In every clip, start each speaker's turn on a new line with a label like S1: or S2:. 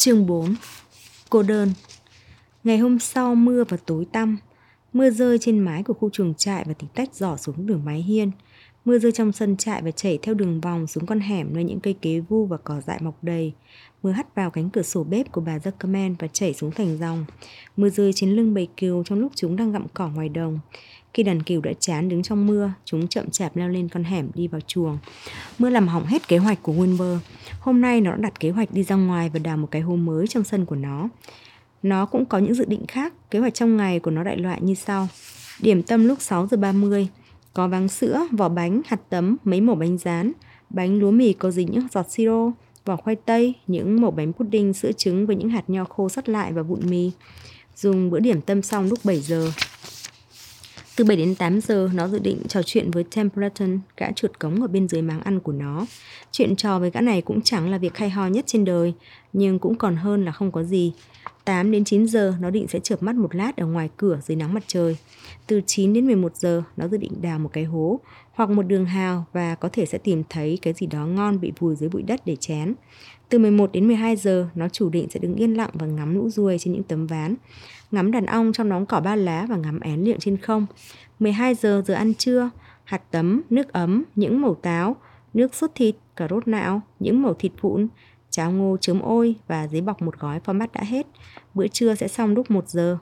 S1: Chương 4 Cô đơn. Ngày hôm sau mưa và tối tăm. Mưa rơi trên mái của khu chuồng trại và tí tách giỏ xuống đường mái hiên. Mưa rơi trong sân trại và chảy theo đường vòng xuống con hẻm nơi những cây kế vu và cỏ dại mọc đầy. Mưa hắt vào cánh cửa sổ bếp của bà Zuckerman và chảy xuống thành dòng. Mưa rơi trên lưng bầy cừu trong lúc chúng đang gặm cỏ ngoài đồng. Khi đàn cừu đã chán đứng trong mưa, chúng chậm chạp leo lên con hẻm đi vào chuồng. Mưa làm hỏng hết kế hoạch của Wilbur. Hôm nay nó đã đặt kế hoạch đi ra ngoài và đào một cái hố mới trong sân của nó. Nó cũng có những dự định khác, kế hoạch trong ngày của nó đại loại như sau. Điểm tâm lúc 6 giờ 30, có váng sữa, vỏ bánh, hạt tấm, mấy mẩu bánh rán, bánh lúa mì có dính những giọt siro, vỏ khoai tây, những mẩu bánh pudding, sữa trứng với những hạt nho khô sắt lại và vụn mì. Dùng bữa điểm tâm xong lúc 7 giờ. Từ 7 đến 8 giờ, nó dự định trò chuyện với Templeton, gã trượt cống ở bên dưới máng ăn của nó. Chuyện trò với gã này cũng chẳng là việc hay ho nhất trên đời, nhưng cũng còn hơn là không có gì. 8 đến 9 giờ, nó định sẽ chợp mắt một lát ở ngoài cửa dưới nắng mặt trời. Từ 9 đến 11 giờ, nó dự định đào một cái hố hoặc một đường hào và có thể sẽ tìm thấy cái gì đó ngon bị vùi dưới bụi đất để chén. Từ 11 đến 12 giờ, nó chủ định sẽ đứng yên lặng và ngắm lũ ruồi trên những tấm ván, ngắm đàn ong trong nóng cỏ ba lá và ngắm én liệm trên không. 12 giờ giờ ăn trưa, hạt tấm, nước ấm, những mẩu táo, nước sốt thịt, cà rốt não, những mẩu thịt vụn, cháo ngô chớm ôi và giấy bọc một gói format đã hết. Bữa trưa sẽ xong lúc 1 giờ.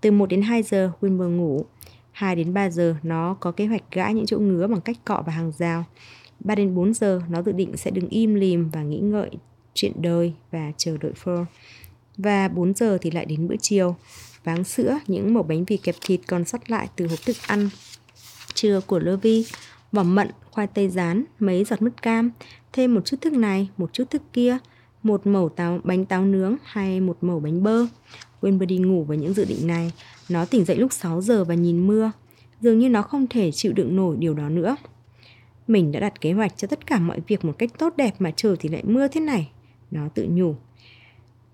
S1: Từ 1 đến 2 giờ, Wilmer ngủ. 2 đến 3 giờ, nó có kế hoạch gãi những chỗ ngứa bằng cách cọ vào hàng rào. 3 đến 4 giờ, nó dự định sẽ đứng im lìm và nghĩ ngợi chuyện đời và chờ đợi Fur. Và 4 giờ thì lại đến bữa chiều. Váng sữa, những mẩu bánh mì kẹp thịt còn sót lại từ hộp thức ăn trưa của Lovey, vỏ mận, khoai tây rán, mấy giọt mứt cam, thêm một chút thức này, một chút thức kia, một mẩu táo bánh táo nướng hay một mẩu bánh bơ. Winber đi ngủ với những dự định này. Nó tỉnh dậy lúc 6 giờ và nhìn mưa. Dường như nó không thể chịu đựng nổi điều đó nữa. Mình đã đặt kế hoạch cho tất cả mọi việc một cách tốt đẹp mà trời thì lại mưa thế này. Nó tự nhủ.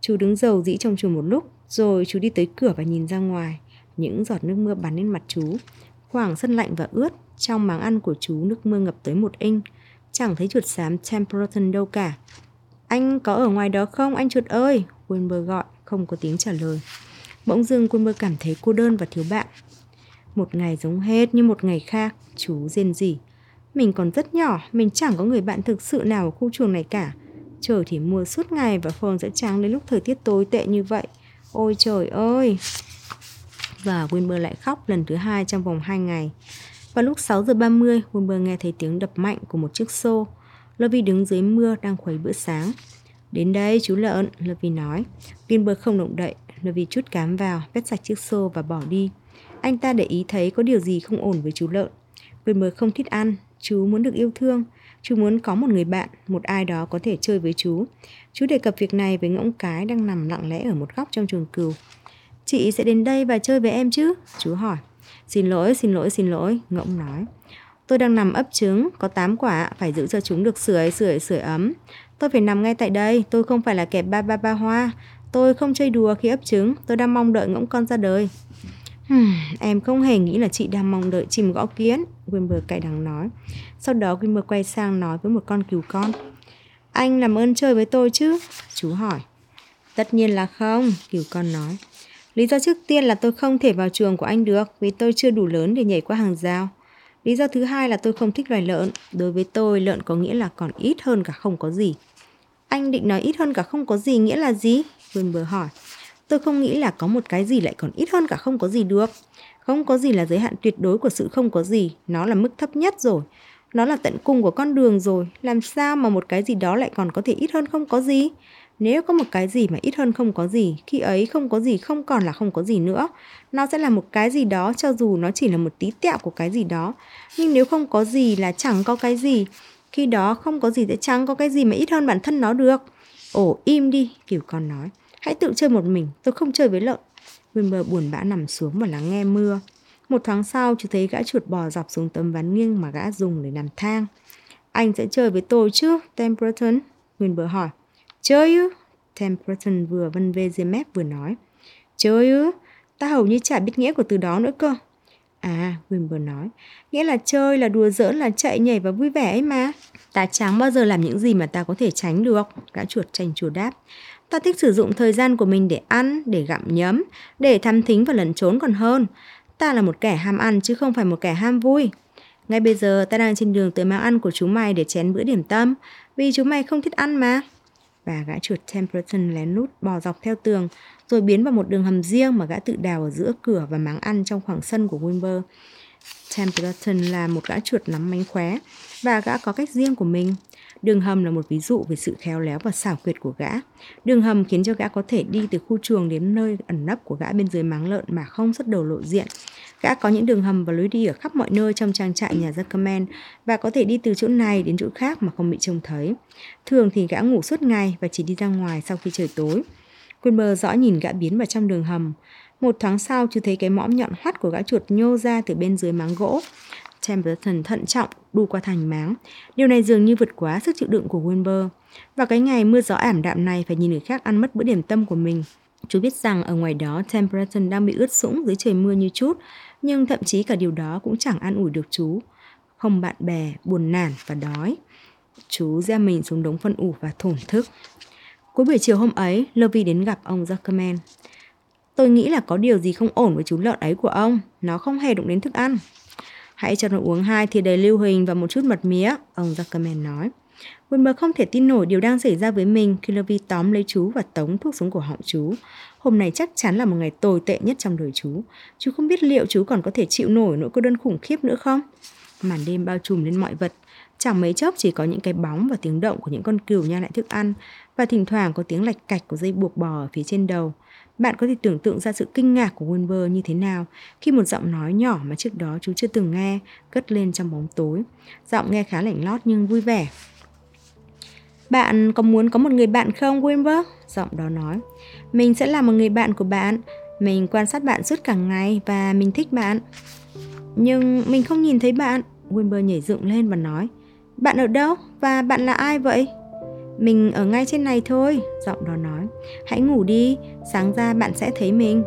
S1: Chú đứng dầu dĩ trong chuồng một lúc, rồi chú đi tới cửa và nhìn ra ngoài. Những giọt nước mưa bắn lên mặt chú. Khoảng sân lạnh và ướt, trong máng ăn của chú nước mưa ngập tới một inch. Chẳng thấy chuột xám Templeton đâu cả. Anh có ở ngoài đó không, anh chuột ơi? Wilbur gọi, không có tiếng trả lời. Bỗng dưng Wilbur cảm thấy cô đơn và thiếu bạn. Một ngày giống hết như một ngày khác, chú rên rỉ. Mình còn rất nhỏ, mình chẳng có người bạn thực sự nào ở khu chuồng này cả. Trời thì mưa suốt ngày và phòng sẽ trắng đến lúc thời tiết tồi tệ như vậy. Ôi trời ơi! Và Wilbur lại khóc lần thứ hai trong vòng 2 ngày. Vào lúc 6 giờ 30, Wilbur nghe thấy tiếng đập mạnh của một chiếc xô. Lovey đứng dưới mưa đang khuấy bữa sáng. Đến đây chú lợn, Lovey nói. Gilbert không động đậy, Lovey chút cám vào, vét sạch chiếc xô và bỏ đi. Anh ta để ý thấy có điều gì không ổn với chú lợn. Gilbert không thích ăn, chú muốn được yêu thương. Chú muốn có một người bạn, một ai đó có thể chơi với chú. Chú đề cập việc này với ngỗng cái đang nằm lặng lẽ ở một góc trong chuồng cừu. Chị sẽ đến đây và chơi với em chứ? Chú hỏi. Xin lỗi, xin lỗi, xin lỗi, ngỗng nói. Tôi đang nằm ấp trứng, có 8 quả, phải giữ cho chúng được sưởi, sưởi, sưởi ấm. Tôi phải nằm ngay tại đây, tôi không phải là kẻ ba ba ba hoa. Tôi không chơi đùa khi ấp trứng, tôi đang mong đợi ngỗng con ra đời. Hmm, em không hề nghĩ là chị đang mong đợi chim gõ kiến, Wimber cay đắng nói. Sau đó Wimber quay sang nói với một con cừu con. Anh làm ơn chơi với tôi chứ? Chú hỏi. Tất nhiên là không, cừu con nói. Lý do trước tiên là tôi không thể vào trường của anh được vì tôi chưa đủ lớn để nhảy qua hàng rào. Lý do thứ hai là tôi không thích loài lợn. Đối với tôi, lợn có nghĩa là còn ít hơn cả không có gì. Anh định nói ít hơn cả không có gì nghĩa là gì? Wilbur hỏi. Tôi không nghĩ là có một cái gì lại còn ít hơn cả không có gì được. Không có gì là giới hạn tuyệt đối của sự không có gì. Nó là mức thấp nhất rồi. Nó là tận cùng của con đường rồi. Làm sao mà một cái gì đó lại còn có thể ít hơn không có gì? Nếu có một cái gì mà ít hơn không có gì, khi ấy không có gì không còn là không có gì nữa. Nó sẽ là một cái gì đó cho dù nó chỉ là một tí tẹo của cái gì đó. Nhưng nếu không có gì là chẳng có cái gì, khi đó không có gì sẽ chẳng có cái gì mà ít hơn bản thân nó được. Ồ, im đi, kiểu con nói. Hãy tự chơi một mình, tôi không chơi với lợn. Wilbur buồn bã nằm xuống và lắng nghe mưa. Một tháng sau, chú thấy gã chuột bò dọc xuống tấm ván nghiêng mà gã dùng để làm thang. Anh sẽ chơi với tôi chứ, Templeton? Wilbur hỏi. Chơi ư? Templeton vừa vân vê dưới mép vừa nói. Chơi ư? Ta hầu như chả biết nghĩa của từ đó nữa cơ. À, Wimber nói, nghĩa là chơi là đùa giỡn là chạy nhảy và vui vẻ ấy mà. Ta chẳng bao giờ làm những gì mà ta có thể tránh được, gã chuột tranh chùa đáp. Ta thích sử dụng thời gian của mình để ăn, để gặm nhấm, để thăm thính và lẩn trốn còn hơn. Ta là một kẻ ham ăn chứ không phải một kẻ ham vui. Ngay bây giờ ta đang trên đường tới mang ăn của chúng mày để chén bữa điểm tâm, vì chúng mày không thích ăn mà. Và gã trượt Templeton lén lút bò dọc theo tường, rồi biến vào một đường hầm riêng mà gã tự đào ở giữa cửa và máng ăn trong khoảng sân của Wimber. Templeton là một gã trượt nắm mánh khóe, và gã có cách riêng của mình. Đường hầm là một ví dụ về sự khéo léo và xảo quyệt của gã. Đường hầm khiến cho gã có thể đi từ khu chuồng đến nơi ẩn nấp của gã bên dưới máng lợn mà không xuất đầu lộ diện. Gã có những đường hầm và lối đi ở khắp mọi nơi trong trang trại nhà Zuckerman và có thể đi từ chỗ này đến chỗ khác mà không bị trông thấy. Thường thì gã ngủ suốt ngày và chỉ đi ra ngoài sau khi trời tối. Quinmer rõ nhìn gã biến vào trong đường hầm. Một tháng sau, chú thấy cái mõm nhọn hoắt của gã chuột nhô ra từ bên dưới máng gỗ. Templeton thận trọng đu qua thành máng. Điều này dường như vượt quá sức chịu đựng của Wilbur. Và cái ngày mưa gió ảm đạm này phải nhìn người khác ăn mất bữa điểm tâm của mình. Chú biết rằng ở ngoài đó Templeton đang bị ướt sũng dưới trời mưa như chút, nhưng thậm chí cả điều đó cũng chẳng an ủi được chú. Không bạn bè, buồn nản và đói. Chú ra mình xuống đống phân ủ và thổn thức. Cuối buổi chiều hôm ấy, Lovey đến gặp ông Zuckerman. Tôi nghĩ là có điều gì không ổn với chú lợn ấy của ông. Nó không hề đụng đến thức ăn. Hãy cho nó uống hai thìa đầy lưu huỳnh và một chút mật mía, ông Zuckerman nói. Wilmer không thể tin nổi điều đang xảy ra với mình khi Lovey tóm lấy chú và tống thuốc xuống cổ họng chú. Hôm nay chắc chắn là một ngày tồi tệ nhất trong đời chú. Chú không biết liệu chú còn có thể chịu nổi nỗi cô đơn khủng khiếp nữa không? Màn đêm bao trùm lên mọi vật. Chẳng mấy chốc chỉ có những cái bóng và tiếng động của những con cừu nhai lại thức ăn và thỉnh thoảng có tiếng lạch cạch của dây buộc bò ở phía trên đầu. Bạn có thể tưởng tượng ra sự kinh ngạc của Wilbur như thế nào khi một giọng nói nhỏ mà trước đó chú chưa từng nghe cất lên trong bóng tối. Giọng nghe khá lạnh lót nhưng vui vẻ. Bạn có muốn có một người bạn không, Wilbur? Giọng đó nói. Mình sẽ là một người bạn của bạn. Mình quan sát bạn suốt cả ngày và mình thích bạn. Nhưng mình không nhìn thấy bạn. Wilbur nhảy dựng lên và nói. Bạn ở đâu? Và bạn là ai vậy? Mình ở ngay trên này thôi, giọng đó nói. Hãy ngủ đi, sáng ra bạn sẽ thấy mình.